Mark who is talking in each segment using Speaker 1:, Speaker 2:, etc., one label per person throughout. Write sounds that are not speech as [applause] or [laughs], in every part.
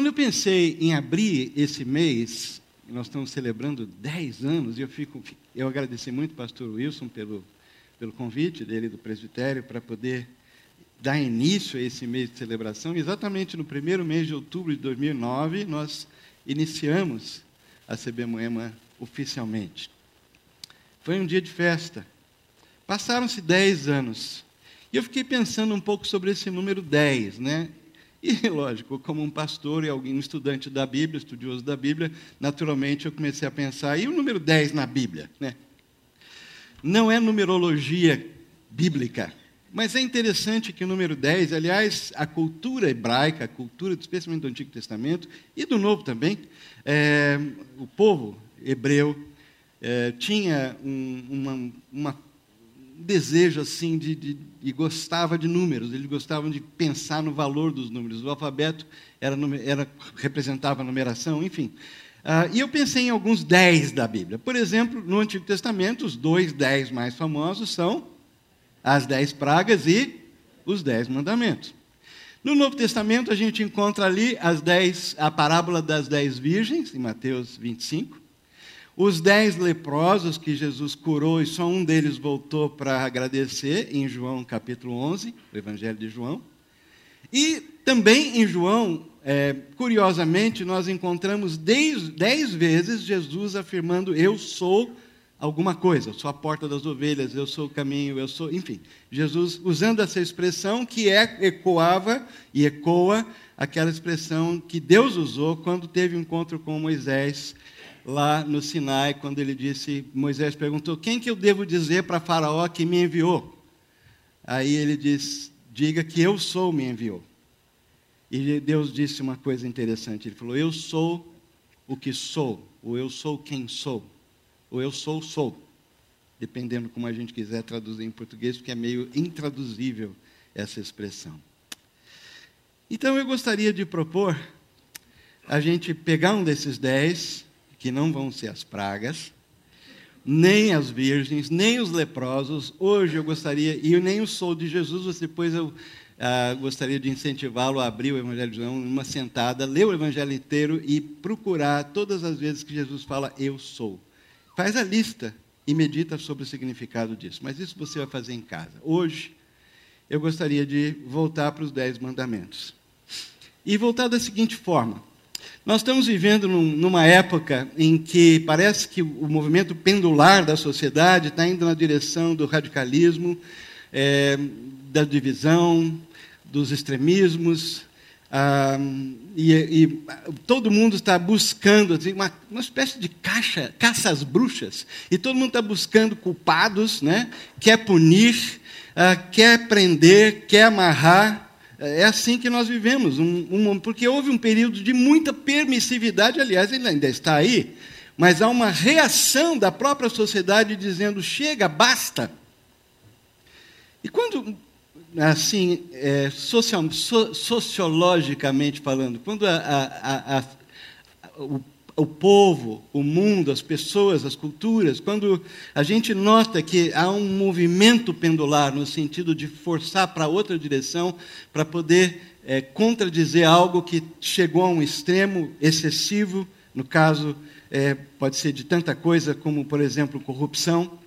Speaker 1: Quando eu pensei em abrir esse mês, nós estamos celebrando 10 anos, e eu, fico, eu agradeci muito ao pastor Wilson pelo, pelo convite dele do presbitério para poder dar início a esse mês de celebração. Exatamente no primeiro mês de outubro de 2009, nós iniciamos a CB Moema oficialmente. Foi um dia de festa. Passaram-se 10 anos. E eu fiquei pensando um pouco sobre esse número 10, né? E, [laughs] lógico, como um pastor e alguém, um estudante da Bíblia, estudioso da Bíblia, naturalmente eu comecei a pensar, e o número 10 na Bíblia? Né? Não é numerologia bíblica, mas é interessante que o número 10, aliás, a cultura hebraica, a cultura, especialmente do Antigo Testamento e do Novo também, é, o povo hebreu é, tinha um, uma, uma desejo assim de, de, e gostava de números, eles gostavam de pensar no valor dos números. O alfabeto era, era representava a numeração, enfim. Ah, e eu pensei em alguns dez da Bíblia. Por exemplo, no Antigo Testamento, os dois dez mais famosos são as dez pragas e os dez mandamentos. No Novo Testamento, a gente encontra ali as dez, a parábola das dez virgens, em Mateus 25. Os dez leprosos que Jesus curou e só um deles voltou para agradecer, em João capítulo 11, o Evangelho de João. E também em João, é, curiosamente, nós encontramos dez, dez vezes Jesus afirmando: Eu sou alguma coisa, eu sou a porta das ovelhas, eu sou o caminho, eu sou. Enfim, Jesus usando essa expressão que é, ecoava e ecoa aquela expressão que Deus usou quando teve um encontro com Moisés lá no Sinai, quando ele disse, Moisés perguntou: Quem que eu devo dizer para Faraó que me enviou? Aí ele diz: Diga que eu sou, me enviou. E Deus disse uma coisa interessante: Ele falou: Eu sou o que sou, ou eu sou quem sou, ou eu sou, sou. Dependendo como a gente quiser traduzir em português, porque é meio intraduzível essa expressão. Então eu gostaria de propor a gente pegar um desses dez que não vão ser as pragas, nem as virgens, nem os leprosos. Hoje eu gostaria, e nem o sou de Jesus, depois eu ah, gostaria de incentivá-lo a abrir o Evangelho de João numa sentada, ler o Evangelho inteiro e procurar todas as vezes que Jesus fala eu sou. Faz a lista e medita sobre o significado disso. Mas isso você vai fazer em casa. Hoje eu gostaria de voltar para os dez mandamentos. E voltar da seguinte forma: nós estamos vivendo num, numa época em que parece que o movimento pendular da sociedade está indo na direção do radicalismo, é, da divisão, dos extremismos, ah, e, e, todo mundo está buscando assim, uma, uma espécie de caixa, caça às bruxas, e todo mundo está buscando culpados, né? quer punir, ah, quer prender, quer amarrar, é assim que nós vivemos, um, um, porque houve um período de muita permissividade, aliás, ele ainda está aí, mas há uma reação da própria sociedade dizendo: chega, basta. E quando, assim, é, social, so, sociologicamente falando, quando a, a, a, o o povo, o mundo, as pessoas, as culturas, quando a gente nota que há um movimento pendular no sentido de forçar para outra direção, para poder é, contradizer algo que chegou a um extremo excessivo, no caso, é, pode ser de tanta coisa como, por exemplo, corrupção,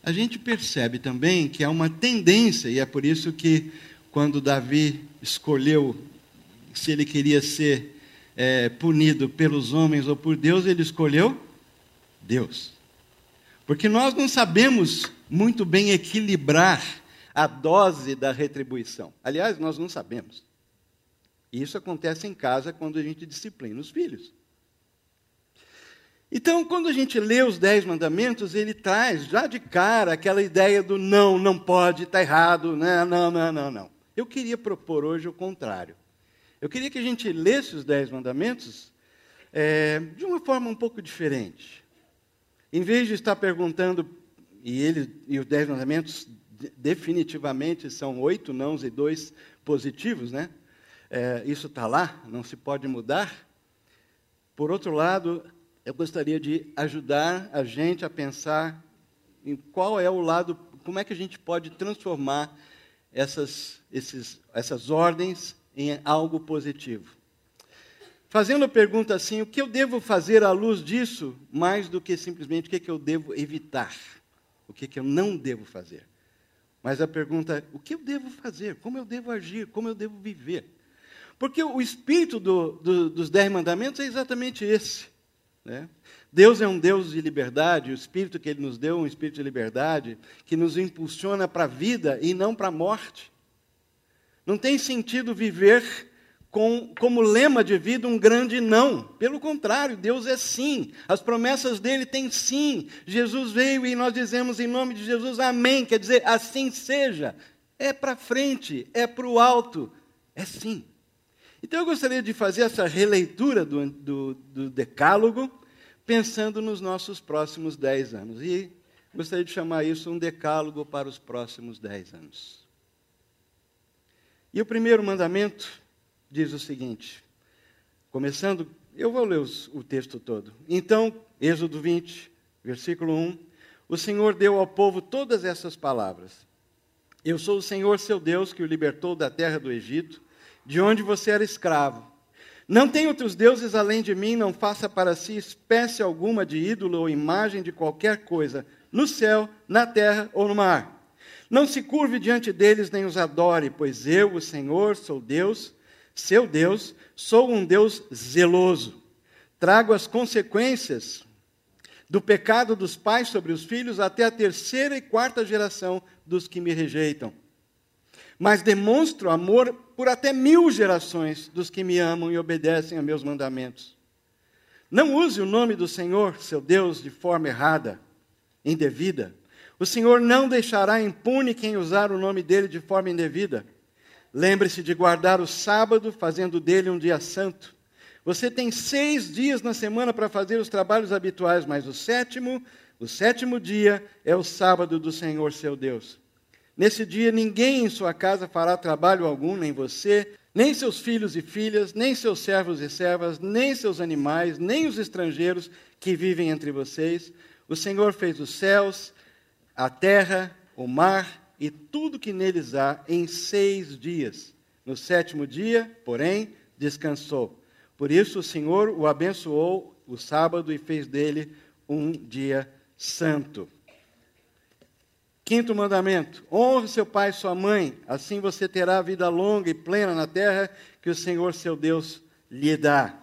Speaker 1: a gente percebe também que há uma tendência, e é por isso que, quando Davi escolheu se ele queria ser é, punido pelos homens ou por Deus, ele escolheu Deus. Porque nós não sabemos muito bem equilibrar a dose da retribuição. Aliás, nós não sabemos. Isso acontece em casa quando a gente disciplina os filhos. Então, quando a gente lê os Dez Mandamentos, ele traz já de cara aquela ideia do não, não pode, está errado, né? não, não, não, não. Eu queria propor hoje o contrário. Eu queria que a gente lesse os Dez Mandamentos é, de uma forma um pouco diferente. Em vez de estar perguntando, e, ele, e os Dez Mandamentos definitivamente são oito nãos e dois positivos, né? É, isso está lá, não se pode mudar. Por outro lado, eu gostaria de ajudar a gente a pensar em qual é o lado, como é que a gente pode transformar essas, esses, essas ordens em algo positivo. fazendo a pergunta assim: o que eu devo fazer à luz disso, mais do que simplesmente o que, é que eu devo evitar, o que, é que eu não devo fazer. Mas a pergunta é: o que eu devo fazer? Como eu devo agir? Como eu devo viver? Porque o espírito do, do, dos Dez Mandamentos é exatamente esse. Né? Deus é um Deus de liberdade, o espírito que Ele nos deu é um espírito de liberdade, que nos impulsiona para a vida e não para a morte. Não tem sentido viver com, como lema de vida um grande não. Pelo contrário, Deus é sim. As promessas dele têm sim. Jesus veio e nós dizemos em nome de Jesus amém. Quer dizer, assim seja. É para frente, é para o alto, é sim. Então eu gostaria de fazer essa releitura do, do, do Decálogo, pensando nos nossos próximos dez anos. E gostaria de chamar isso um decálogo para os próximos dez anos. E o primeiro mandamento diz o seguinte, começando, eu vou ler o texto todo. Então, Êxodo 20, versículo 1, o Senhor deu ao povo todas essas palavras. Eu sou o Senhor seu Deus que o libertou da terra do Egito, de onde você era escravo. Não tem outros deuses além de mim, não faça para si espécie alguma de ídolo ou imagem de qualquer coisa, no céu, na terra ou no mar. Não se curve diante deles nem os adore, pois eu, o Senhor, sou Deus, seu Deus, sou um Deus zeloso. Trago as consequências do pecado dos pais sobre os filhos até a terceira e quarta geração dos que me rejeitam. Mas demonstro amor por até mil gerações dos que me amam e obedecem a meus mandamentos. Não use o nome do Senhor, seu Deus, de forma errada, indevida. O Senhor não deixará impune quem usar o nome dele de forma indevida. Lembre-se de guardar o sábado, fazendo dele um dia santo. Você tem seis dias na semana para fazer os trabalhos habituais, mas o sétimo, o sétimo dia é o sábado do Senhor seu Deus. Nesse dia ninguém em sua casa fará trabalho algum, nem você, nem seus filhos e filhas, nem seus servos e servas, nem seus animais, nem os estrangeiros que vivem entre vocês. O Senhor fez os céus, a terra, o mar e tudo que neles há em seis dias. No sétimo dia, porém, descansou. Por isso o Senhor o abençoou o sábado e fez dele um dia santo. Quinto mandamento: honre seu pai e sua mãe, assim você terá vida longa e plena na terra que o Senhor seu Deus lhe dá.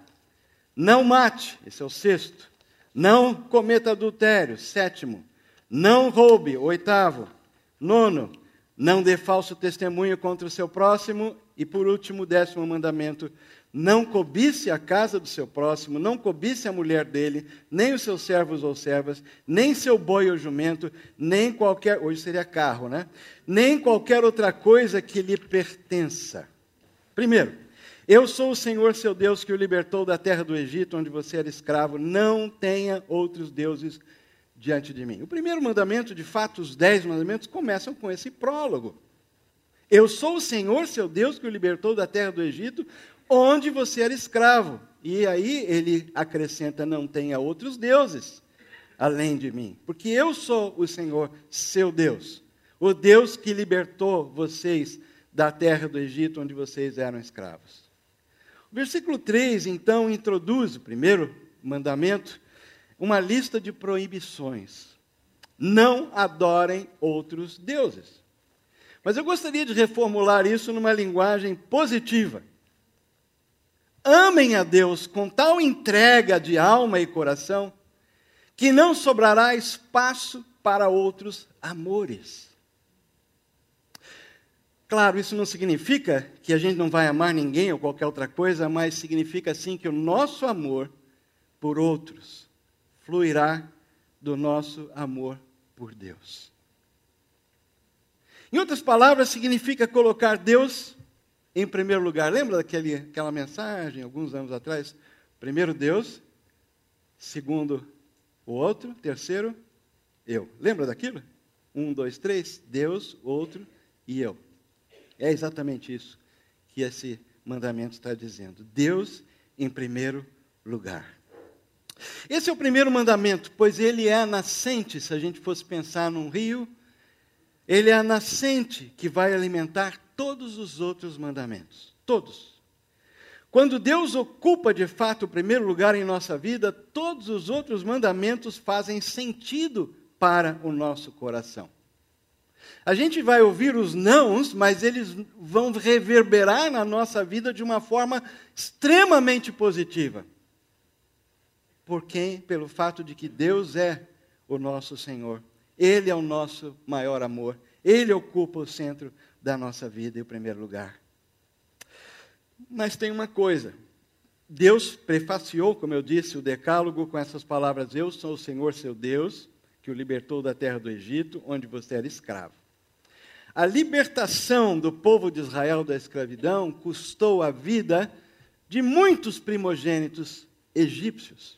Speaker 1: Não mate, esse é o sexto. Não cometa adultério, sétimo. Não roube, oitavo. Nono, não dê falso testemunho contra o seu próximo. E por último, décimo mandamento: não cobice a casa do seu próximo, não cobice a mulher dele, nem os seus servos ou servas, nem seu boi ou jumento, nem qualquer, hoje seria carro, né? Nem qualquer outra coisa que lhe pertença. Primeiro, eu sou o Senhor seu Deus que o libertou da terra do Egito, onde você era escravo. Não tenha outros deuses diante de mim. O primeiro mandamento, de fato, os dez mandamentos começam com esse prólogo. Eu sou o Senhor, seu Deus, que o libertou da terra do Egito, onde você era escravo. E aí ele acrescenta: não tenha outros deuses além de mim, porque eu sou o Senhor, seu Deus, o Deus que libertou vocês da terra do Egito, onde vocês eram escravos. O versículo 3, então, introduz o primeiro mandamento uma lista de proibições. Não adorem outros deuses. Mas eu gostaria de reformular isso numa linguagem positiva. Amem a Deus com tal entrega de alma e coração que não sobrará espaço para outros amores. Claro, isso não significa que a gente não vai amar ninguém ou qualquer outra coisa, mas significa sim que o nosso amor por outros fluirá do nosso amor por Deus. Em outras palavras, significa colocar Deus em primeiro lugar. Lembra daquele, aquela mensagem, alguns anos atrás? Primeiro Deus, segundo o outro, terceiro, eu. Lembra daquilo? Um, dois, três, Deus, outro e eu. É exatamente isso que esse mandamento está dizendo. Deus em primeiro lugar. Esse é o primeiro mandamento, pois ele é a nascente, se a gente fosse pensar num rio, ele é a nascente que vai alimentar todos os outros mandamentos. Todos. Quando Deus ocupa de fato o primeiro lugar em nossa vida, todos os outros mandamentos fazem sentido para o nosso coração. A gente vai ouvir os nãos, mas eles vão reverberar na nossa vida de uma forma extremamente positiva. Por quem? Pelo fato de que Deus é o nosso Senhor. Ele é o nosso maior amor. Ele ocupa o centro da nossa vida e o primeiro lugar. Mas tem uma coisa. Deus prefaciou, como eu disse, o decálogo com essas palavras: Eu sou o Senhor seu Deus, que o libertou da terra do Egito, onde você era escravo. A libertação do povo de Israel da escravidão custou a vida de muitos primogênitos egípcios.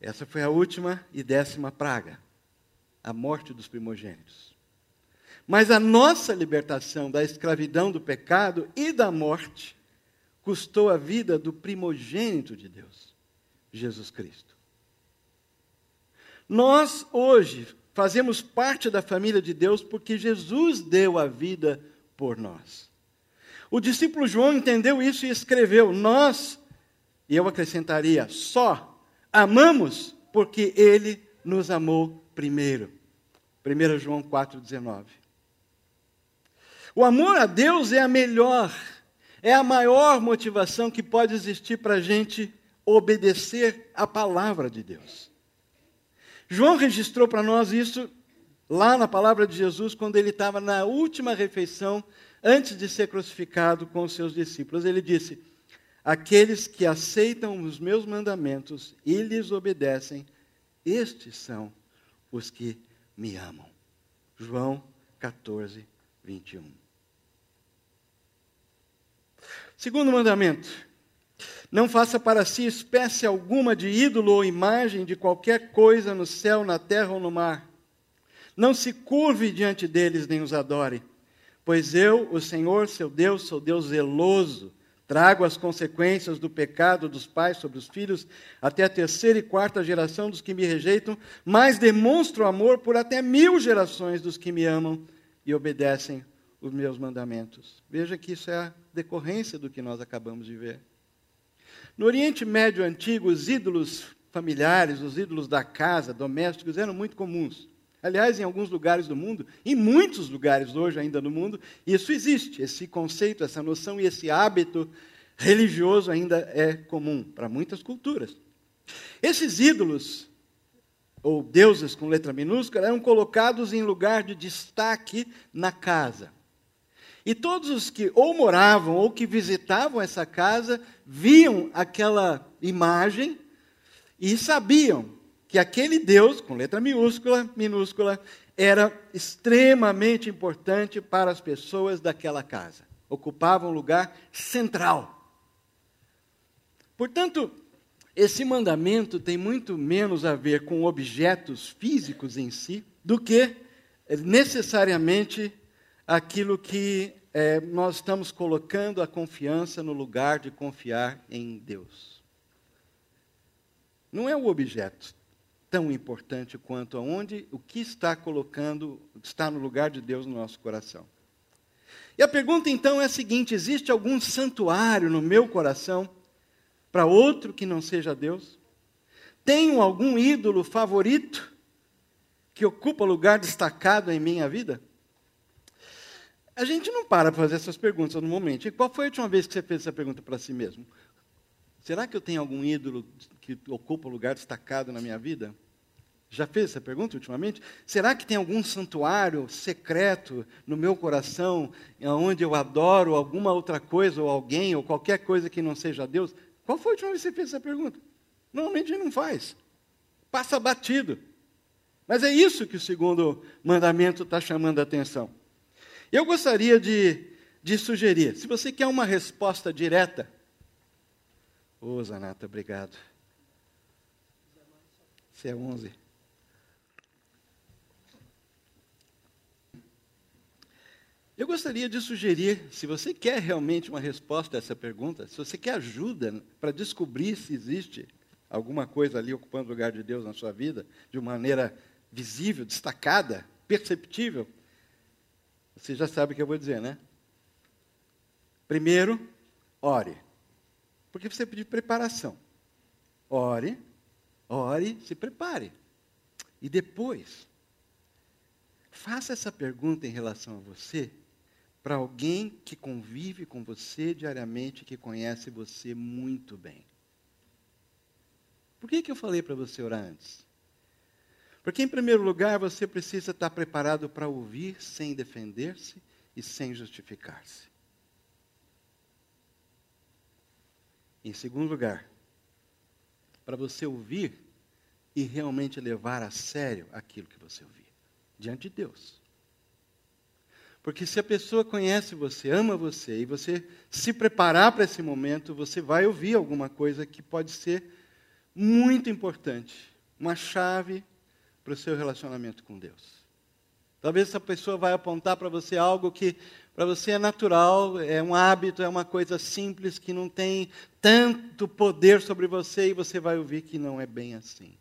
Speaker 1: Essa foi a última e décima praga, a morte dos primogênitos. Mas a nossa libertação da escravidão do pecado e da morte custou a vida do primogênito de Deus, Jesus Cristo. Nós hoje fazemos parte da família de Deus porque Jesus deu a vida por nós. O discípulo João entendeu isso e escreveu: Nós, e eu acrescentaria, só amamos porque ele nos amou primeiro. 1 João 4,19. O amor a Deus é a melhor, é a maior motivação que pode existir para a gente obedecer a palavra de Deus. João registrou para nós isso lá na palavra de Jesus, quando ele estava na última refeição, antes de ser crucificado com os seus discípulos. Ele disse: Aqueles que aceitam os meus mandamentos e lhes obedecem, estes são os que me amam. João 14, 21. Segundo mandamento: não faça para si espécie alguma de ídolo ou imagem de qualquer coisa no céu, na terra ou no mar. Não se curve diante deles nem os adore, pois eu, o Senhor, seu Deus, sou Deus zeloso. Trago as consequências do pecado dos pais sobre os filhos até a terceira e quarta geração dos que me rejeitam, mas demonstro amor por até mil gerações dos que me amam e obedecem os meus mandamentos. Veja que isso é a decorrência do que nós acabamos de ver. No Oriente Médio antigo, os ídolos familiares, os ídolos da casa, domésticos, eram muito comuns. Aliás, em alguns lugares do mundo, em muitos lugares hoje ainda no mundo, isso existe. Esse conceito, essa noção e esse hábito religioso ainda é comum para muitas culturas. Esses ídolos, ou deuses com letra minúscula, eram colocados em lugar de destaque na casa. E todos os que ou moravam ou que visitavam essa casa viam aquela imagem e sabiam que aquele Deus, com letra minúscula, minúscula, era extremamente importante para as pessoas daquela casa. Ocupava um lugar central. Portanto, esse mandamento tem muito menos a ver com objetos físicos em si do que necessariamente aquilo que é, nós estamos colocando a confiança no lugar de confiar em Deus. Não é o objeto tão importante quanto aonde o que está colocando está no lugar de Deus no nosso coração. E a pergunta então é a seguinte: existe algum santuário no meu coração para outro que não seja Deus? Tenho algum ídolo favorito que ocupa lugar destacado em minha vida? A gente não para para fazer essas perguntas normalmente. E qual foi a última vez que você fez essa pergunta para si mesmo? Será que eu tenho algum ídolo que ocupa um lugar destacado na minha vida? Já fez essa pergunta ultimamente? Será que tem algum santuário secreto no meu coração, onde eu adoro alguma outra coisa, ou alguém, ou qualquer coisa que não seja Deus? Qual foi a última vez que você fez essa pergunta? Normalmente a gente não faz. Passa batido. Mas é isso que o segundo mandamento está chamando a atenção. Eu gostaria de, de sugerir, se você quer uma resposta direta. Ô, oh, Zanata, obrigado. Você é 11. Eu gostaria de sugerir, se você quer realmente uma resposta a essa pergunta, se você quer ajuda para descobrir se existe alguma coisa ali ocupando o lugar de Deus na sua vida, de uma maneira visível, destacada, perceptível, você já sabe o que eu vou dizer, né? Primeiro, ore. Porque você pediu preparação. Ore, ore, se prepare. E depois, faça essa pergunta em relação a você para alguém que convive com você diariamente, que conhece você muito bem. Por que, que eu falei para você orar antes? Porque, em primeiro lugar, você precisa estar preparado para ouvir sem defender-se e sem justificar-se. Em segundo lugar, para você ouvir e realmente levar a sério aquilo que você ouvir, diante de Deus. Porque se a pessoa conhece você, ama você, e você se preparar para esse momento, você vai ouvir alguma coisa que pode ser muito importante, uma chave para o seu relacionamento com Deus. Talvez essa pessoa vai apontar para você algo que para você é natural, é um hábito, é uma coisa simples que não tem tanto poder sobre você e você vai ouvir que não é bem assim.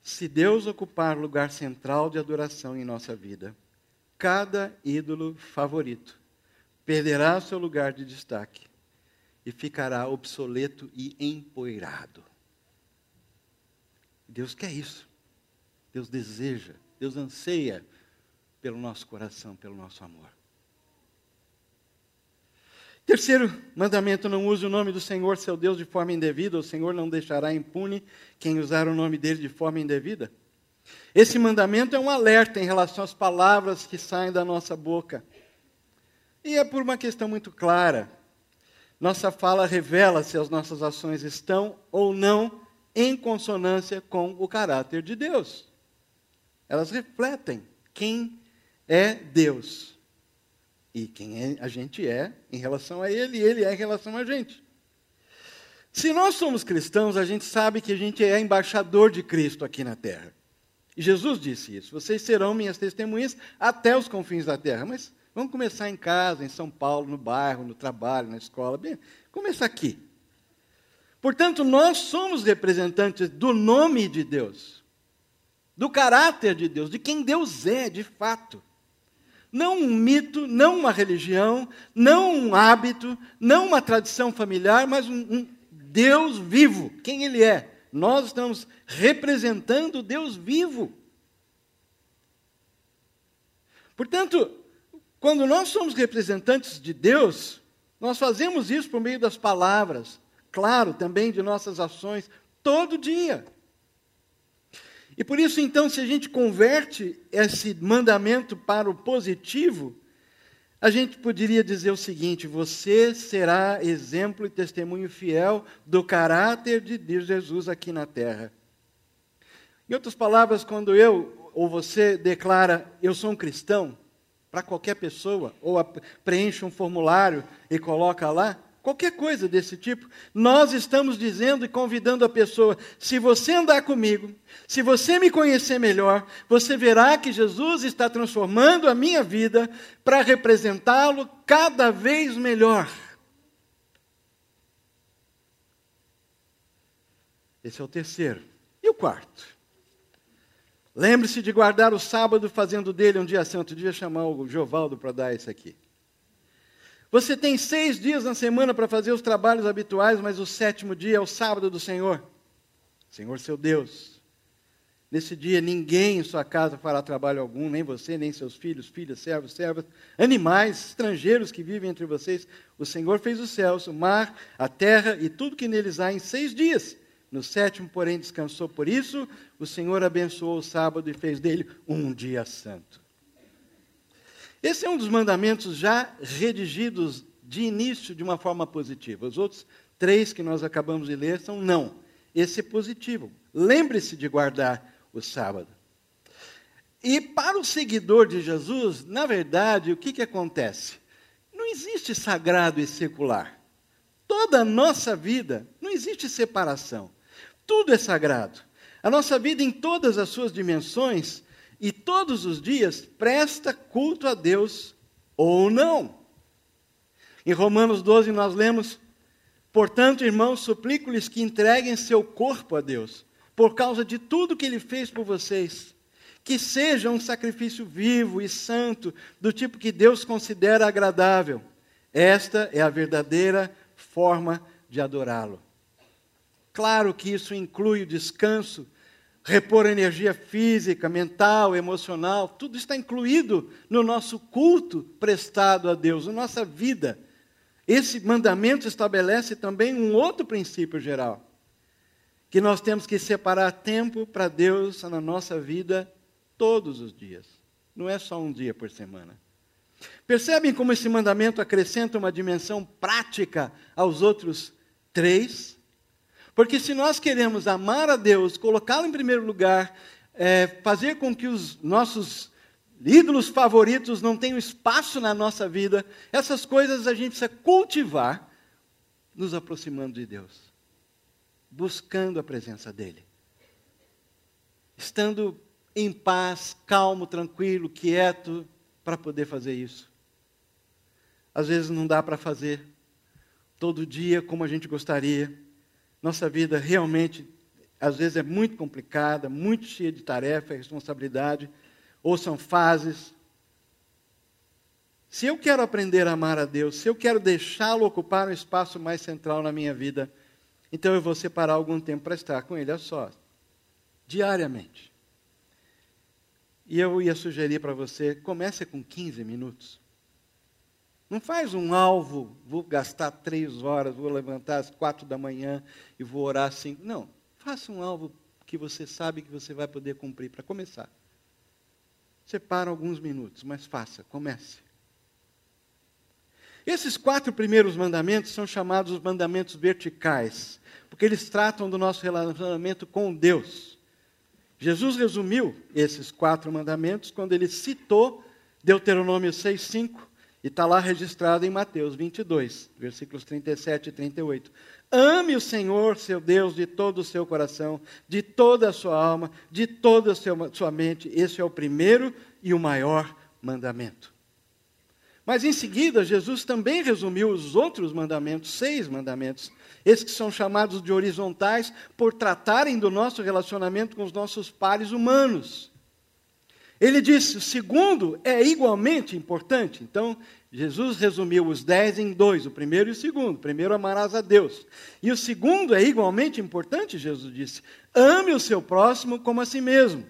Speaker 1: Se Deus ocupar lugar central de adoração em nossa vida, cada ídolo favorito perderá seu lugar de destaque e ficará obsoleto e empoeirado. Deus quer isso. Deus deseja, Deus anseia pelo nosso coração, pelo nosso amor. Terceiro mandamento: não use o nome do Senhor, seu Deus, de forma indevida. O Senhor não deixará impune quem usar o nome dele de forma indevida. Esse mandamento é um alerta em relação às palavras que saem da nossa boca. E é por uma questão muito clara. Nossa fala revela se as nossas ações estão ou não em consonância com o caráter de Deus. Elas refletem quem é Deus e quem a gente é em relação a Ele, e Ele é em relação a gente. Se nós somos cristãos, a gente sabe que a gente é embaixador de Cristo aqui na terra. E Jesus disse isso: vocês serão minhas testemunhas até os confins da terra. Mas vamos começar em casa, em São Paulo, no bairro, no trabalho, na escola. Bem, começa aqui. Portanto, nós somos representantes do nome de Deus, do caráter de Deus, de quem Deus é de fato. Não um mito, não uma religião, não um hábito, não uma tradição familiar, mas um, um Deus vivo, quem Ele é. Nós estamos representando Deus vivo. Portanto, quando nós somos representantes de Deus, nós fazemos isso por meio das palavras, claro, também de nossas ações, todo dia. E por isso, então, se a gente converte esse mandamento para o positivo, a gente poderia dizer o seguinte: você será exemplo e testemunho fiel do caráter de Jesus aqui na terra. Em outras palavras, quando eu ou você declara eu sou um cristão, para qualquer pessoa, ou preenche um formulário e coloca lá, qualquer coisa desse tipo, nós estamos dizendo e convidando a pessoa: se você andar comigo, se você me conhecer melhor, você verá que Jesus está transformando a minha vida para representá-lo cada vez melhor. Esse é o terceiro. E o quarto? Lembre-se de guardar o sábado, fazendo dele um dia santo. Devia chamar o Jovaldo para dar isso aqui. Você tem seis dias na semana para fazer os trabalhos habituais, mas o sétimo dia é o sábado do Senhor. Senhor seu Deus. Nesse dia ninguém em sua casa fará trabalho algum, nem você, nem seus filhos, filhas, servos, servas, animais, estrangeiros que vivem entre vocês. O Senhor fez os céus, o mar, a terra e tudo que neles há em seis dias. No sétimo, porém, descansou. Por isso, o Senhor abençoou o sábado e fez dele um dia santo. Esse é um dos mandamentos já redigidos de início de uma forma positiva. Os outros três que nós acabamos de ler são não. Esse é positivo. Lembre-se de guardar o sábado. E para o seguidor de Jesus, na verdade, o que, que acontece? Não existe sagrado e secular. Toda a nossa vida não existe separação. Tudo é sagrado. A nossa vida, em todas as suas dimensões, e todos os dias presta culto a Deus ou não. Em Romanos 12 nós lemos: Portanto, irmãos, suplico-lhes que entreguem seu corpo a Deus, por causa de tudo que ele fez por vocês. que seja um sacrifício vivo e santo, do tipo que Deus considera agradável. Esta é a verdadeira forma de adorá-lo. Claro que isso inclui o descanso, repor energia física, mental, emocional, tudo está incluído no nosso culto prestado a Deus, na nossa vida. Esse mandamento estabelece também um outro princípio geral, que nós temos que separar tempo para Deus na nossa vida todos os dias, não é só um dia por semana. Percebem como esse mandamento acrescenta uma dimensão prática aos outros três? Porque se nós queremos amar a Deus, colocá-lo em primeiro lugar, é, fazer com que os nossos ídolos favoritos não tenham espaço na nossa vida, essas coisas a gente precisa cultivar, nos aproximando de Deus, buscando a presença dEle, estando em paz, calmo, tranquilo, quieto, para poder fazer isso. Às vezes não dá para fazer todo dia como a gente gostaria. Nossa vida realmente, às vezes, é muito complicada, muito cheia de tarefa e responsabilidade, ou são fases. Se eu quero aprender a amar a Deus, se eu quero deixá-lo ocupar um espaço mais central na minha vida, então eu vou separar algum tempo para estar com Ele a sós, diariamente. E eu ia sugerir para você, comece com 15 minutos. Não faz um alvo, vou gastar três horas, vou levantar às quatro da manhã e vou orar cinco. Não, faça um alvo que você sabe que você vai poder cumprir para começar. Separa alguns minutos, mas faça, comece. Esses quatro primeiros mandamentos são chamados mandamentos verticais, porque eles tratam do nosso relacionamento com Deus. Jesus resumiu esses quatro mandamentos quando ele citou Deuteronômio 6,5 e está lá registrado em Mateus 22, versículos 37 e 38. Ame o Senhor, seu Deus, de todo o seu coração, de toda a sua alma, de toda a sua mente. Esse é o primeiro e o maior mandamento. Mas em seguida, Jesus também resumiu os outros mandamentos, seis mandamentos, esses que são chamados de horizontais, por tratarem do nosso relacionamento com os nossos pares humanos. Ele disse: o segundo é igualmente importante. Então, Jesus resumiu os dez em dois, o primeiro e o segundo. O primeiro, amarás a Deus. E o segundo é igualmente importante, Jesus disse: ame o seu próximo como a si mesmo.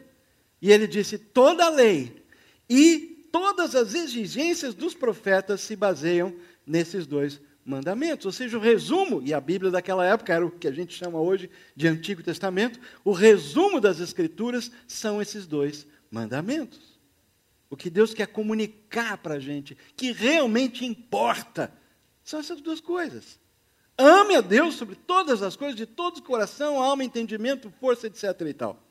Speaker 1: E ele disse: toda a lei e todas as exigências dos profetas se baseiam nesses dois mandamentos. Ou seja, o resumo, e a Bíblia daquela época era o que a gente chama hoje de Antigo Testamento, o resumo das Escrituras são esses dois mandamentos. O que Deus quer comunicar para a gente, que realmente importa, são essas duas coisas. Ame a Deus sobre todas as coisas, de todo o coração, alma, entendimento, força, etc. e tal.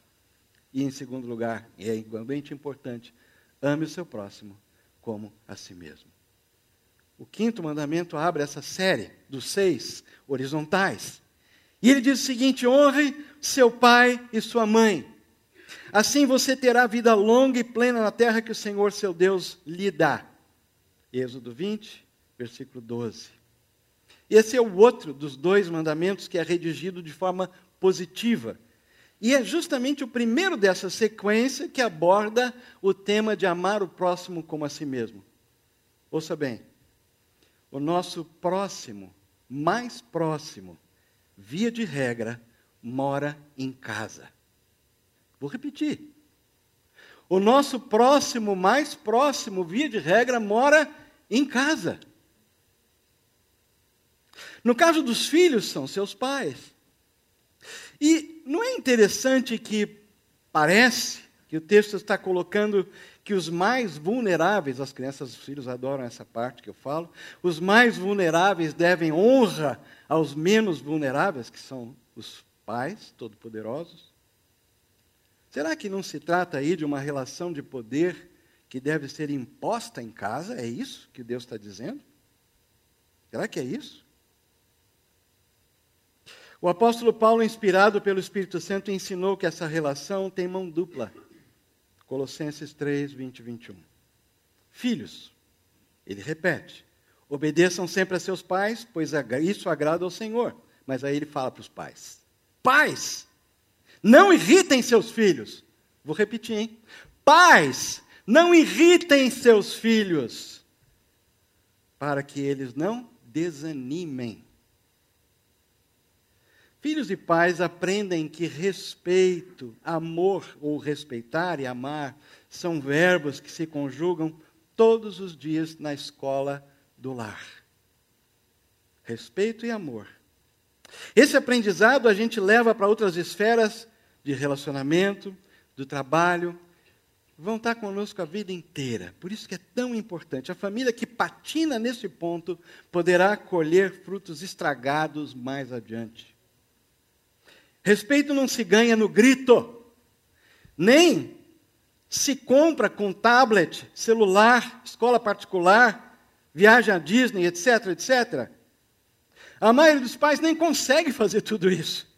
Speaker 1: E em segundo lugar, e é igualmente importante, ame o seu próximo como a si mesmo. O quinto mandamento abre essa série dos seis horizontais. E ele diz o seguinte: honre seu pai e sua mãe. Assim você terá vida longa e plena na terra que o Senhor seu Deus lhe dá. Êxodo 20, versículo 12. Esse é o outro dos dois mandamentos que é redigido de forma positiva. E é justamente o primeiro dessa sequência que aborda o tema de amar o próximo como a si mesmo. Ouça bem, o nosso próximo, mais próximo, via de regra, mora em casa. Vou repetir. O nosso próximo, mais próximo, via de regra, mora em casa. No caso dos filhos, são seus pais. E não é interessante que parece que o texto está colocando que os mais vulneráveis, as crianças, os filhos adoram essa parte que eu falo, os mais vulneráveis devem honra aos menos vulneráveis, que são os pais todo-poderosos. Será que não se trata aí de uma relação de poder que deve ser imposta em casa? É isso que Deus está dizendo? Será que é isso? O apóstolo Paulo, inspirado pelo Espírito Santo, ensinou que essa relação tem mão dupla. Colossenses 3, 20 e 21. Filhos, ele repete, obedeçam sempre a seus pais, pois isso agrada ao Senhor. Mas aí ele fala para os pais: Pais, não irritem seus filhos. Vou repetir, hein? Pais, não irritem seus filhos, para que eles não desanimem. Filhos e pais aprendem que respeito, amor ou respeitar e amar são verbos que se conjugam todos os dias na escola do lar. Respeito e amor. Esse aprendizado a gente leva para outras esferas de relacionamento, do trabalho, vão estar conosco a vida inteira. Por isso que é tão importante. A família que patina nesse ponto poderá colher frutos estragados mais adiante. Respeito não se ganha no grito, nem se compra com tablet, celular, escola particular, viagem à Disney, etc, etc. A maioria dos pais nem consegue fazer tudo isso.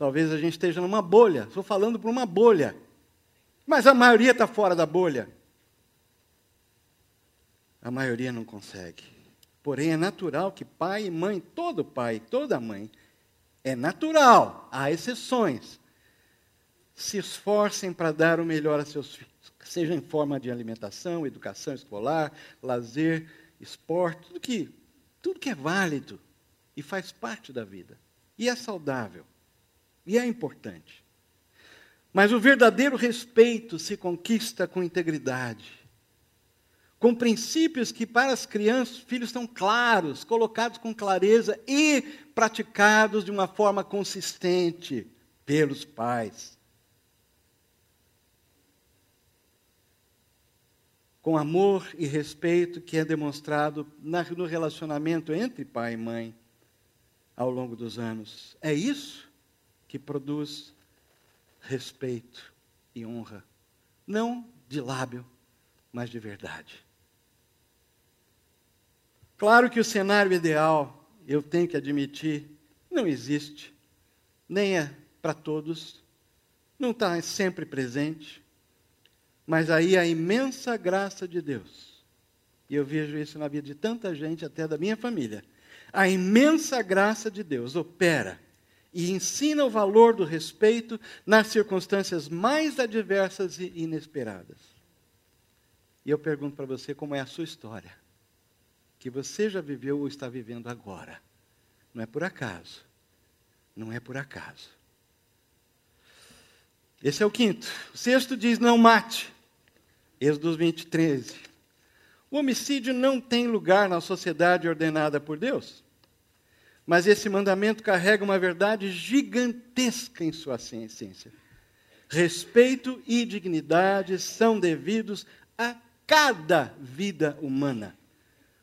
Speaker 1: Talvez a gente esteja numa bolha, estou falando para uma bolha. Mas a maioria está fora da bolha. A maioria não consegue. Porém, é natural que pai e mãe, todo pai, toda mãe, é natural, há exceções. Se esforcem para dar o melhor a seus filhos, seja em forma de alimentação, educação escolar, lazer, esporte, tudo que, tudo que é válido e faz parte da vida. E é saudável. E é importante. Mas o verdadeiro respeito se conquista com integridade com princípios que para as crianças, filhos estão claros, colocados com clareza e praticados de uma forma consistente pelos pais. Com amor e respeito que é demonstrado no relacionamento entre pai e mãe ao longo dos anos. É isso que produz respeito e honra. Não de lábio, mas de verdade. Claro que o cenário ideal, eu tenho que admitir, não existe. Nem é para todos. Não está sempre presente. Mas aí a imensa graça de Deus. E eu vejo isso na vida de tanta gente, até da minha família. A imensa graça de Deus opera e ensina o valor do respeito nas circunstâncias mais adversas e inesperadas. E eu pergunto para você como é a sua história que você já viveu ou está vivendo agora. Não é por acaso. Não é por acaso. Esse é o quinto. O sexto diz: não mate. Êxodo 20, 13. O homicídio não tem lugar na sociedade ordenada por Deus. Mas esse mandamento carrega uma verdade gigantesca em sua essência. Respeito e dignidade são devidos a cada vida humana.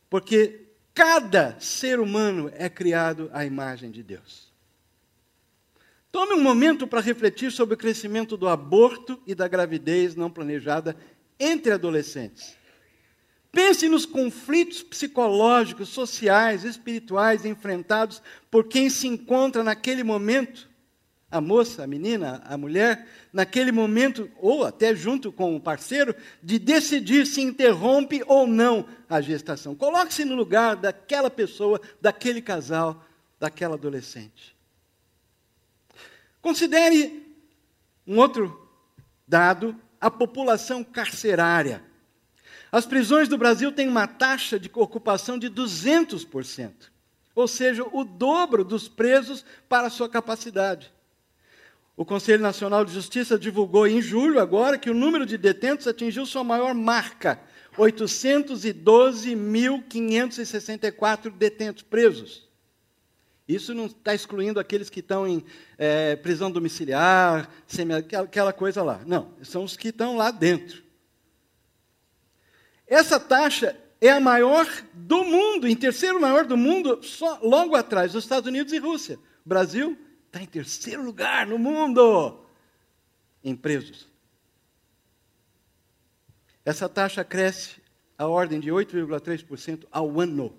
Speaker 1: Porque cada ser humano é criado à imagem de Deus. Tome um momento para refletir sobre o crescimento do aborto e da gravidez não planejada entre adolescentes. Pense nos conflitos psicológicos, sociais, espirituais enfrentados por quem se encontra naquele momento a moça, a menina, a mulher, naquele momento, ou até junto com o parceiro, de decidir se interrompe ou não a gestação. Coloque-se no lugar daquela pessoa, daquele casal, daquela adolescente. Considere um outro dado: a população carcerária. As prisões do Brasil têm uma taxa de ocupação de 200%, ou seja, o dobro dos presos para a sua capacidade. O Conselho Nacional de Justiça divulgou em julho agora que o número de detentos atingiu sua maior marca, 812.564 detentos presos. Isso não está excluindo aqueles que estão em é, prisão domiciliar, aquela coisa lá. Não, são os que estão lá dentro. Essa taxa é a maior do mundo, em terceiro maior do mundo, só logo atrás dos Estados Unidos e Rússia. Brasil está em terceiro lugar no mundo em presos. Essa taxa cresce a ordem de 8,3% ao ano.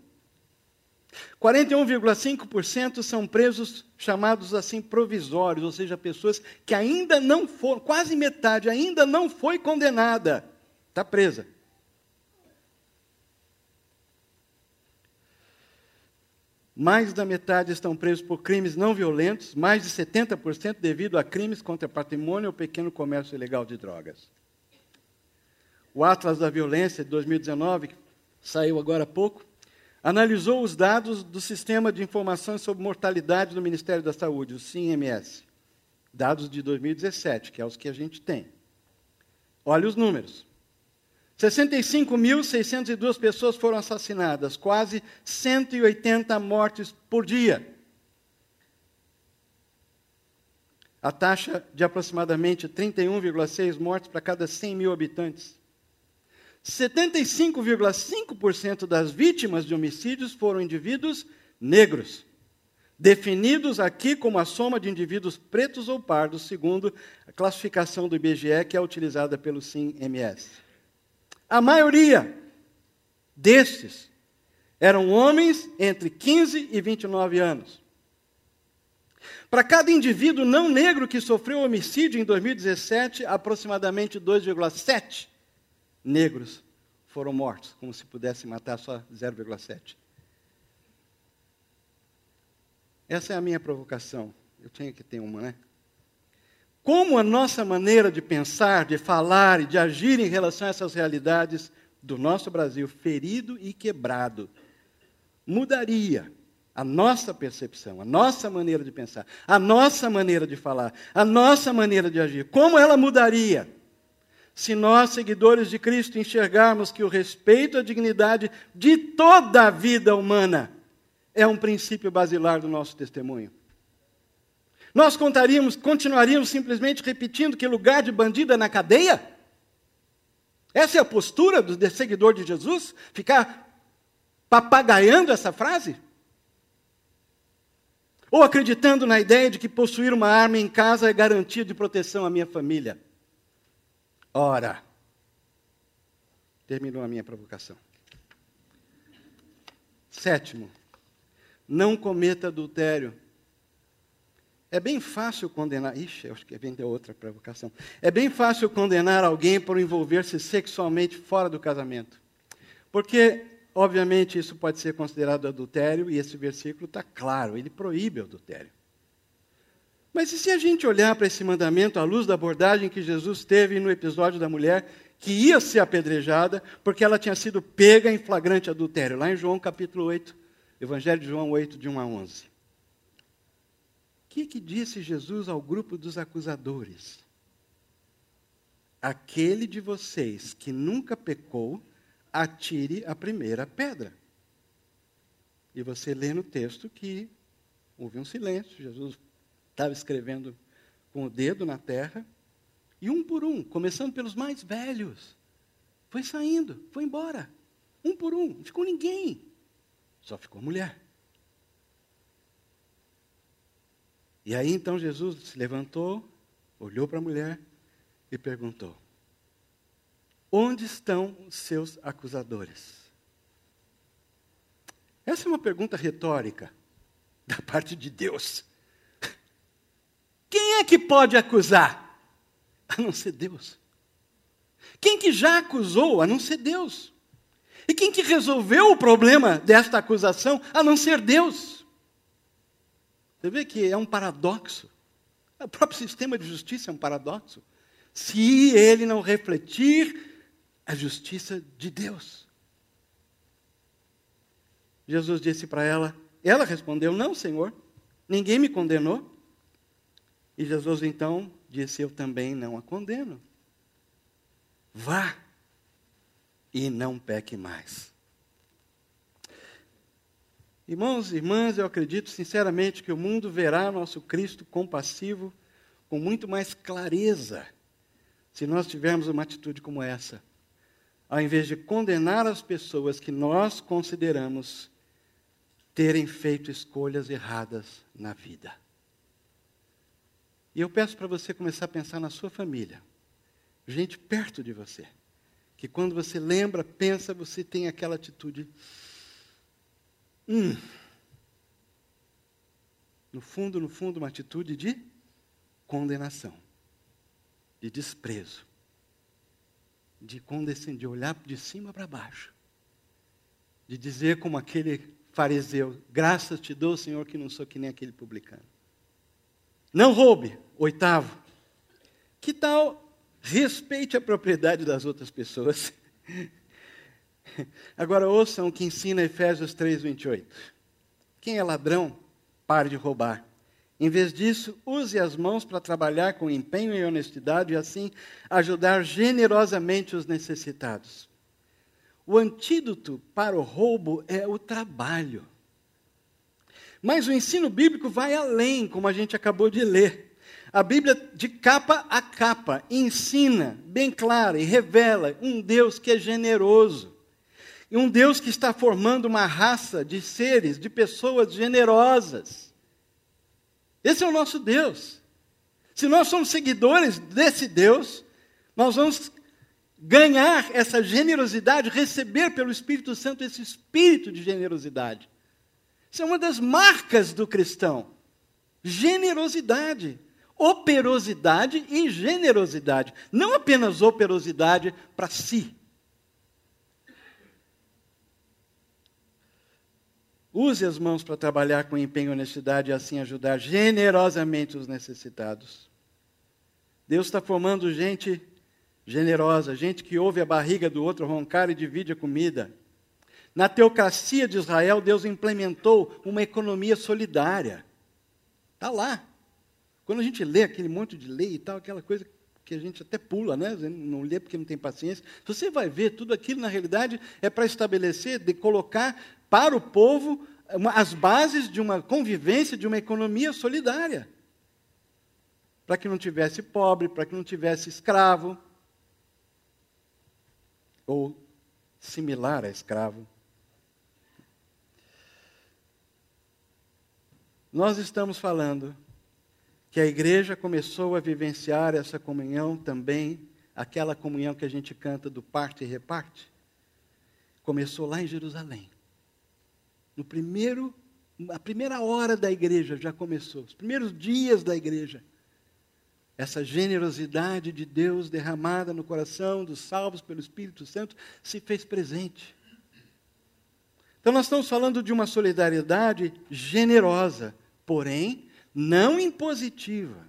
Speaker 1: 41,5% são presos chamados assim provisórios, ou seja, pessoas que ainda não foram, quase metade ainda não foi condenada, está presa. Mais da metade estão presos por crimes não violentos, mais de 70% devido a crimes contra patrimônio ou pequeno comércio ilegal de drogas. o Atlas da Violência de 2019, que saiu agora há pouco, analisou os dados do Sistema de Informações sobre Mortalidade do Ministério da Saúde, o CIMS. Dados de 2017, que é os que a gente tem. Olha os números. 65.602 pessoas foram assassinadas, quase 180 mortes por dia. A taxa de aproximadamente 31,6 mortes para cada 100 mil habitantes. 75,5% das vítimas de homicídios foram indivíduos negros, definidos aqui como a soma de indivíduos pretos ou pardos, segundo a classificação do IBGE, que é utilizada pelo SIM-MS. A maioria destes eram homens entre 15 e 29 anos. Para cada indivíduo não negro que sofreu homicídio em 2017, aproximadamente 2,7 negros foram mortos, como se pudesse matar só 0,7. Essa é a minha provocação. Eu tinha que ter uma, né? Como a nossa maneira de pensar, de falar e de agir em relação a essas realidades do nosso Brasil ferido e quebrado mudaria a nossa percepção, a nossa maneira de pensar, a nossa maneira de falar, a nossa maneira de agir. Como ela mudaria? se nós, seguidores de Cristo, enxergarmos que o respeito à dignidade de toda a vida humana é um princípio basilar do nosso testemunho. Nós contaríamos, continuaríamos simplesmente repetindo que lugar de bandido é na cadeia? Essa é a postura do seguidor de Jesus? Ficar papagaiando essa frase? Ou acreditando na ideia de que possuir uma arma em casa é garantia de proteção à minha família? Ora, terminou a minha provocação. Sétimo, não cometa adultério. É bem fácil condenar. Ixi, acho que vem de outra provocação. É bem fácil condenar alguém por envolver-se sexualmente fora do casamento. Porque, obviamente, isso pode ser considerado adultério, e esse versículo está claro, ele proíbe o adultério. Mas e se a gente olhar para esse mandamento à luz da abordagem que Jesus teve no episódio da mulher que ia ser apedrejada porque ela tinha sido pega em flagrante adultério, lá em João capítulo 8, Evangelho de João 8, de 1 a 11. Que, que disse Jesus ao grupo dos acusadores? Aquele de vocês que nunca pecou, atire a primeira pedra. E você lê no texto que houve um silêncio, Jesus estava escrevendo com o dedo na terra, e um por um, começando pelos mais velhos, foi saindo, foi embora. Um por um, não ficou ninguém. Só ficou mulher. E aí então Jesus se levantou, olhou para a mulher e perguntou: Onde estão os seus acusadores? Essa é uma pergunta retórica da parte de Deus. Quem é que pode acusar? A não ser Deus. Quem que já acusou? A não ser Deus. E quem que resolveu o problema desta acusação? A não ser Deus. Você vê que é um paradoxo. O próprio sistema de justiça é um paradoxo. Se ele não refletir a justiça de Deus. Jesus disse para ela, ela respondeu: Não, Senhor, ninguém me condenou. E Jesus então disse: Eu também não a condeno. Vá e não peque mais. Irmãos e irmãs, eu acredito sinceramente que o mundo verá nosso Cristo compassivo com muito mais clareza se nós tivermos uma atitude como essa, ao invés de condenar as pessoas que nós consideramos terem feito escolhas erradas na vida. E eu peço para você começar a pensar na sua família, gente perto de você, que quando você lembra, pensa, você tem aquela atitude. Hum, no fundo, no fundo, uma atitude de condenação, de desprezo, de condescender, de olhar de cima para baixo, de dizer como aquele fariseu: graças te dou, Senhor, que não sou que nem aquele publicano. Não roube. Oitavo. Que tal Respeite a propriedade das outras pessoas. [laughs] [laughs] Agora ouçam o que ensina Efésios 3, 28. Quem é ladrão, pare de roubar. Em vez disso, use as mãos para trabalhar com empenho e honestidade e assim ajudar generosamente os necessitados. O antídoto para o roubo é o trabalho. Mas o ensino bíblico vai além, como a gente acabou de ler. A Bíblia, de capa a capa, ensina bem clara e revela um Deus que é generoso. E um Deus que está formando uma raça de seres, de pessoas generosas. Esse é o nosso Deus. Se nós somos seguidores desse Deus, nós vamos ganhar essa generosidade, receber pelo Espírito Santo esse espírito de generosidade. Isso é uma das marcas do cristão. Generosidade, operosidade e generosidade. Não apenas operosidade para si. Use as mãos para trabalhar com empenho e honestidade e assim ajudar generosamente os necessitados. Deus está formando gente generosa, gente que ouve a barriga do outro roncar e divide a comida. Na teocracia de Israel, Deus implementou uma economia solidária. Está lá. Quando a gente lê aquele monte de lei e tal, aquela coisa que a gente até pula, né? não lê porque não tem paciência. Você vai ver, tudo aquilo, na realidade, é para estabelecer, de colocar para o povo uma, as bases de uma convivência, de uma economia solidária. Para que não tivesse pobre, para que não tivesse escravo, ou similar a escravo. Nós estamos falando que a igreja começou a vivenciar essa comunhão também, aquela comunhão que a gente canta do parte e reparte, começou lá em Jerusalém. No primeiro, a primeira hora da igreja já começou, os primeiros dias da igreja. Essa generosidade de Deus derramada no coração dos salvos pelo Espírito Santo se fez presente. Então, nós estamos falando de uma solidariedade generosa, porém, não impositiva.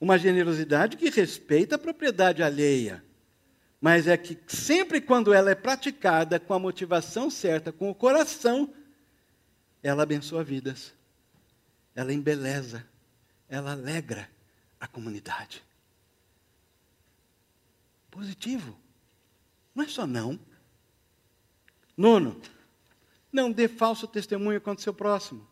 Speaker 1: Uma generosidade que respeita a propriedade alheia, mas é que sempre quando ela é praticada com a motivação certa, com o coração ela abençoa vidas, ela embeleza, ela alegra a comunidade. Positivo. Não é só não. Nono, não dê falso testemunho contra o seu próximo.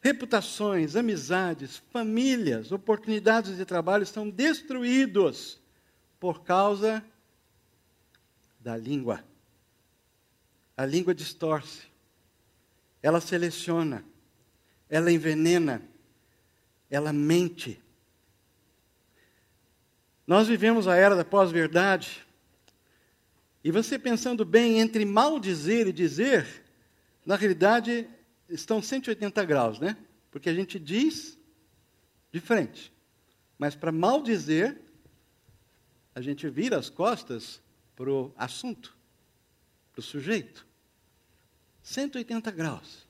Speaker 1: Reputações, amizades, famílias, oportunidades de trabalho estão destruídos por causa da língua. A língua distorce ela seleciona, ela envenena, ela mente. Nós vivemos a era da pós-verdade, e você pensando bem entre mal dizer e dizer, na realidade estão 180 graus, né? Porque a gente diz de frente, mas para mal dizer, a gente vira as costas para o assunto, para o sujeito. 180 graus.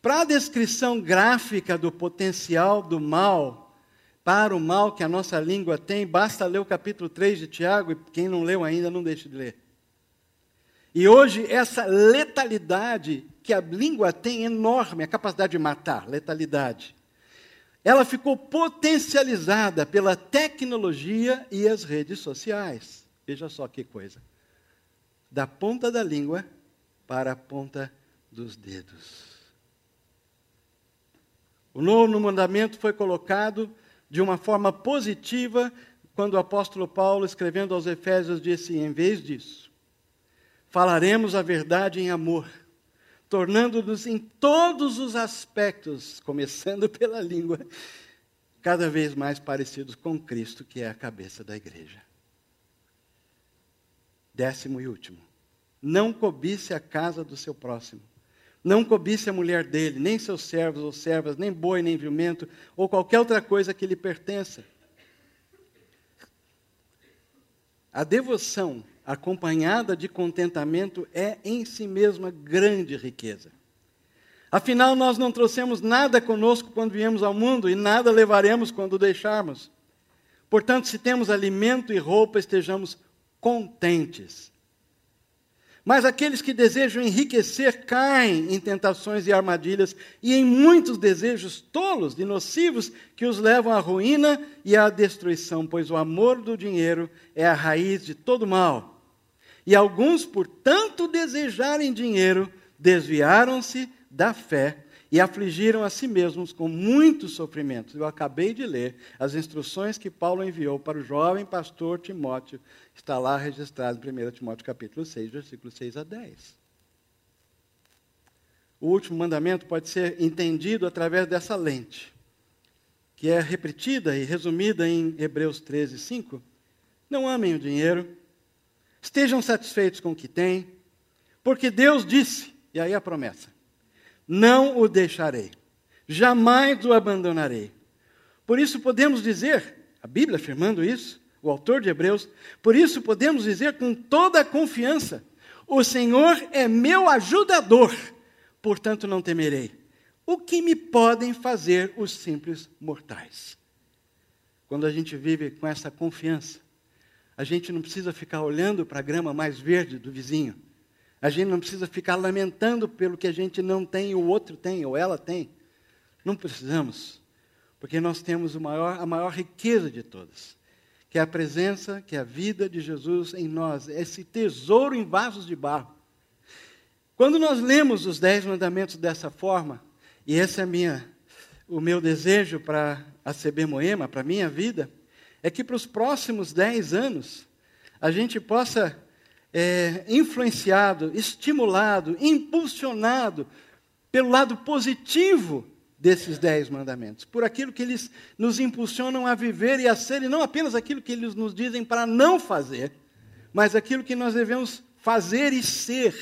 Speaker 1: Para a descrição gráfica do potencial do mal, para o mal que a nossa língua tem, basta ler o capítulo 3 de Tiago, e quem não leu ainda, não deixe de ler. E hoje, essa letalidade que a língua tem enorme, a capacidade de matar, letalidade, ela ficou potencializada pela tecnologia e as redes sociais. Veja só que coisa. Da ponta da língua para a ponta dos dedos. O novo mandamento foi colocado de uma forma positiva quando o apóstolo Paulo, escrevendo aos Efésios, disse: em vez disso, falaremos a verdade em amor, tornando-nos em todos os aspectos, começando pela língua, cada vez mais parecidos com Cristo, que é a cabeça da igreja. Décimo e último. Não cobice a casa do seu próximo. Não cobice a mulher dele, nem seus servos ou servas, nem boi, nem jumento, ou qualquer outra coisa que lhe pertença. A devoção acompanhada de contentamento é em si mesma grande riqueza. Afinal, nós não trouxemos nada conosco quando viemos ao mundo e nada levaremos quando deixarmos. Portanto, se temos alimento e roupa, estejamos contentes. Mas aqueles que desejam enriquecer caem em tentações e armadilhas e em muitos desejos tolos e nocivos que os levam à ruína e à destruição, pois o amor do dinheiro é a raiz de todo mal. E alguns, por tanto desejarem dinheiro, desviaram-se da fé e afligiram a si mesmos com muitos sofrimentos. Eu acabei de ler as instruções que Paulo enviou para o jovem pastor Timóteo, está lá registrado em 1 Timóteo capítulo 6, versículos 6 a 10. O último mandamento pode ser entendido através dessa lente, que é repetida e resumida em Hebreus 13, 5. Não amem o dinheiro, estejam satisfeitos com o que têm, porque Deus disse, e aí a promessa: não o deixarei, jamais o abandonarei. Por isso podemos dizer, a Bíblia afirmando isso, o autor de Hebreus, por isso podemos dizer com toda a confiança: o Senhor é meu ajudador, portanto não temerei. O que me podem fazer os simples mortais? Quando a gente vive com essa confiança, a gente não precisa ficar olhando para a grama mais verde do vizinho a gente não precisa ficar lamentando pelo que a gente não tem o outro tem, ou ela tem. Não precisamos, porque nós temos maior, a maior riqueza de todas, que é a presença, que é a vida de Jesus em nós, esse tesouro em vasos de barro. Quando nós lemos os dez mandamentos dessa forma, e esse é minha, o meu desejo para a CB Moema, para a minha vida, é que para os próximos dez anos a gente possa é, influenciado, estimulado, impulsionado pelo lado positivo desses dez mandamentos, por aquilo que eles nos impulsionam a viver e a ser, e não apenas aquilo que eles nos dizem para não fazer, mas aquilo que nós devemos fazer e ser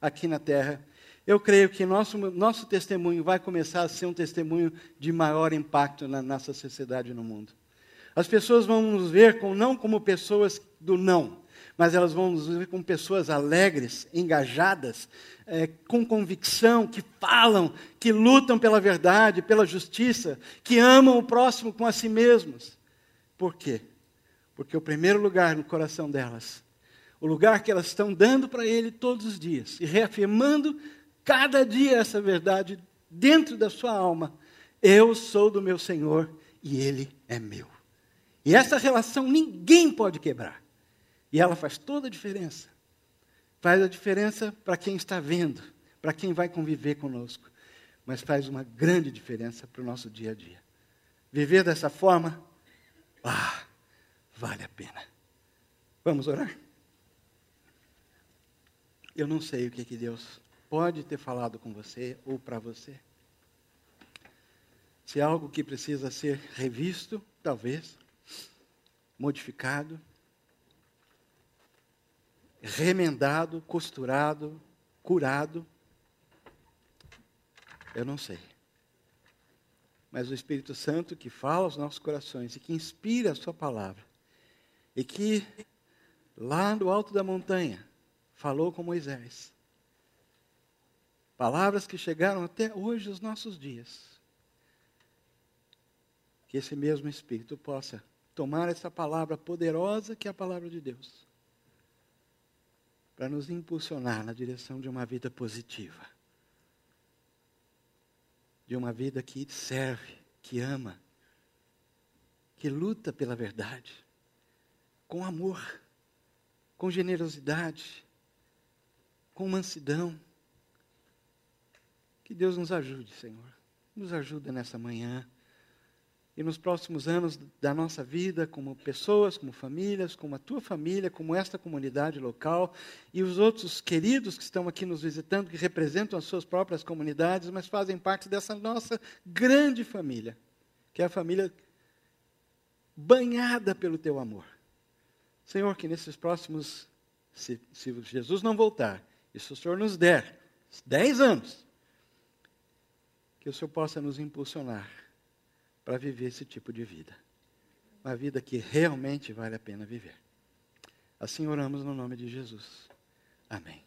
Speaker 1: aqui na terra. Eu creio que nosso, nosso testemunho vai começar a ser um testemunho de maior impacto na nossa sociedade e no mundo. As pessoas vão nos ver com, não como pessoas do não, mas elas vão nos ver como pessoas alegres, engajadas, é, com convicção, que falam, que lutam pela verdade, pela justiça, que amam o próximo com a si mesmos. Por quê? Porque o primeiro lugar no coração delas, o lugar que elas estão dando para Ele todos os dias e reafirmando cada dia essa verdade dentro da sua alma, eu sou do meu Senhor e Ele é meu. E essa relação ninguém pode quebrar. E ela faz toda a diferença. Faz a diferença para quem está vendo, para quem vai conviver conosco. Mas faz uma grande diferença para o nosso dia a dia. Viver dessa forma, ah, vale a pena. Vamos orar? Eu não sei o que, que Deus pode ter falado com você ou para você. Se é algo que precisa ser revisto, talvez, modificado, remendado, costurado, curado. Eu não sei. Mas o Espírito Santo que fala aos nossos corações e que inspira a Sua palavra, e que lá no alto da montanha falou com Moisés. Palavras que chegaram até hoje os nossos dias. Que esse mesmo Espírito possa tomar essa palavra poderosa que é a palavra de Deus para nos impulsionar na direção de uma vida positiva. De uma vida que serve, que ama, que luta pela verdade, com amor, com generosidade, com mansidão. Que Deus nos ajude, Senhor. Nos ajuda nessa manhã e nos próximos anos da nossa vida, como pessoas, como famílias, como a tua família, como esta comunidade local e os outros queridos que estão aqui nos visitando, que representam as suas próprias comunidades, mas fazem parte dessa nossa grande família, que é a família banhada pelo teu amor. Senhor, que nesses próximos, se, se Jesus não voltar, e se o Senhor nos der dez anos, que o Senhor possa nos impulsionar para viver esse tipo de vida. Uma vida que realmente vale a pena viver. Assim oramos no nome de Jesus. Amém.